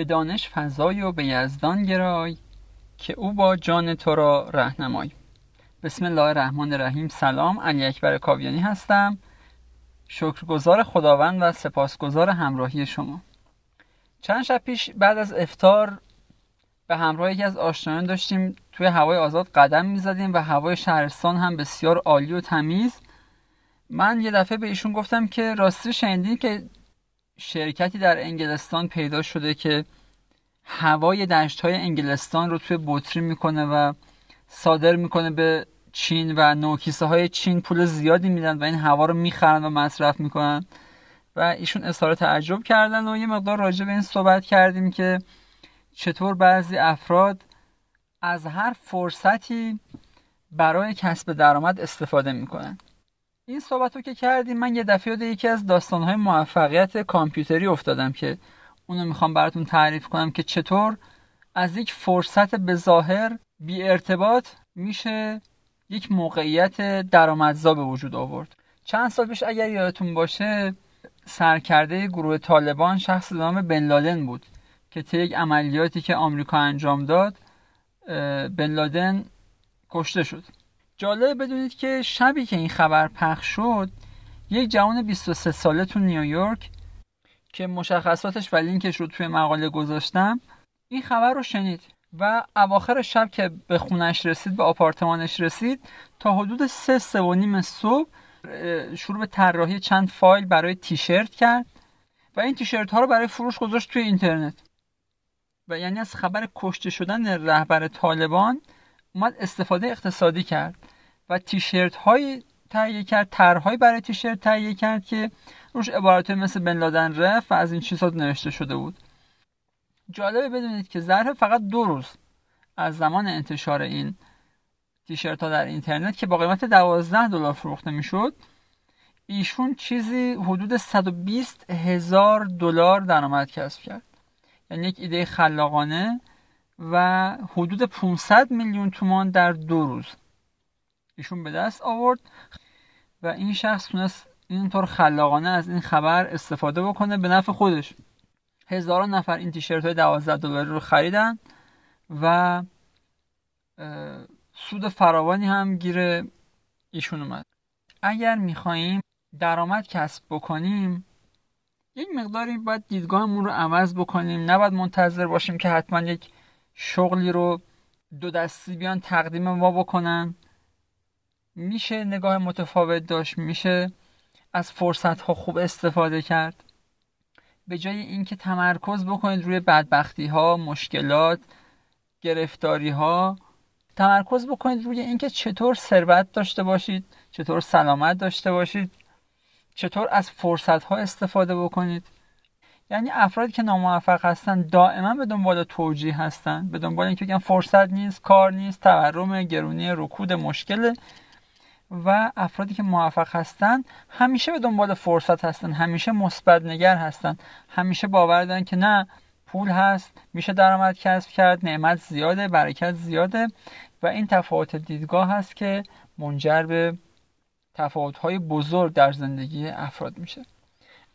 به دانش فضای و به یزدان گرای که او با جان تو را رهنمای بسم الله الرحمن الرحیم. سلام علی اکبر کاویانی هستم. شکرگزار خداوند و سپاسگزار همراهی شما. چند شب پیش بعد از افتار به همراه یکی از آشنایان داشتیم توی هوای آزاد قدم می‌زدیم و هوای شهرستان هم بسیار عالی و تمیز. من یه دفعه به ایشون گفتم که راستی شنیدین که شرکتی در انگلستان پیدا شده که هوای دشت های انگلستان رو توی بطری می‌کنه و صادر می‌کنه به چین و نوکیسه های چین پول زیادی میدن و این هوا رو می‌خرن و مصرف می‌کنن. و ایشون اظهار تعجب کردن و یه مقدار راجع به این صحبت کردیم که چطور بعضی افراد از هر فرصتی برای کسب درآمد استفاده می‌کنن. این صحبت رو که کردیم من یه دفعه یاد یکی از داستانهای موفقیت کامپیوتری افتادم که اونو می‌خوام براتون تعریف کنم که چطور از یک فرصت به ظاهر بی ارتباط میشه یک موقعیت درآمدزا به وجود آورد. چند سال پیش اگر یادتون باشه سرکرده گروه طالبان شخص نام بن لادن بود که طی یک عملیاتی که آمریکا انجام داد بن لادن کشته شد. جالب بدونید که شبی که این خبر پخش شد یک جوان 23 ساله تو نیویورک که مشخصاتش و لینکش رو توی مقاله گذاشتم این خبر رو شنید و اواخر شب که به خونش رسید به آپارتمانش رسید تا حدود سه سه و نیم صبح شروع به طراحی چند فایل برای تیشرت کرد و این تیشرت ها رو برای فروش گذاشت توی اینترنت. و یعنی از خبر کشته شدن رهبر طالبان اومد استفاده اقتصادی کرد و تیشرت های تهیه کرد طرحهایی برای تیشرت تهیه کرد که روش عبارت مثل بن لادن رف و از این چیزها نوشته شده بود. جالبه بدونید که ظرف فقط دو روز از زمان انتشار این تیشرت ها در اینترنت که با قیمت 12 دلار فروخته می‌شد ایشون چیزی حدود 120 هزار دلار درآمد کسب کرد. یعنی یک ایده خلاقانه و حدود 500 میلیون تومان در دو روز. ایشون به دست آورد و این شخص تونست اینطور خلاقانه از این خبر استفاده بکنه به نفع خودش. هزاران نفر این تیشرت های 12 دلاری رو خریدن و سود فراوانی هم گیر ایشون اومد. اگر میخواییم درآمد کسب بکنیم یک مقداری باید دیدگاهمون رو عوض بکنیم. نباید منتظر باشیم که حتما یک شغلی رو دو دستی بیان تقدیم ما بکنن. میشه نگاه متفاوت داشت میشه از فرصت ها خوب استفاده کرد. به جای اینکه تمرکز بکنید روی بدبختی ها مشکلات گرفتاری ها تمرکز بکنید روی اینکه چطور ثروت داشته باشید چطور سلامت داشته باشید چطور از فرصت ها استفاده بکنید. یعنی افرادی که ناموفق هستن دائما به دنبال توجیه هستن به دنبال اینکه بگن فرصت نیست کار نیست تورم گرونی رکود مشکل. و افرادی که موفق هستن همیشه به دنبال فرصت هستن همیشه مثبت نگر هستن همیشه باور دارن که نه پول هست میشه درآمد کسب کرد نعمت زیاده برکت زیاده. و این تفاوت دیدگاه هست که منجر به تفاوت‌های بزرگ در زندگی افراد میشه.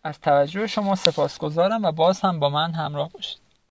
از توجه شما سپاسگزارم و باز هم با من همراه باشید.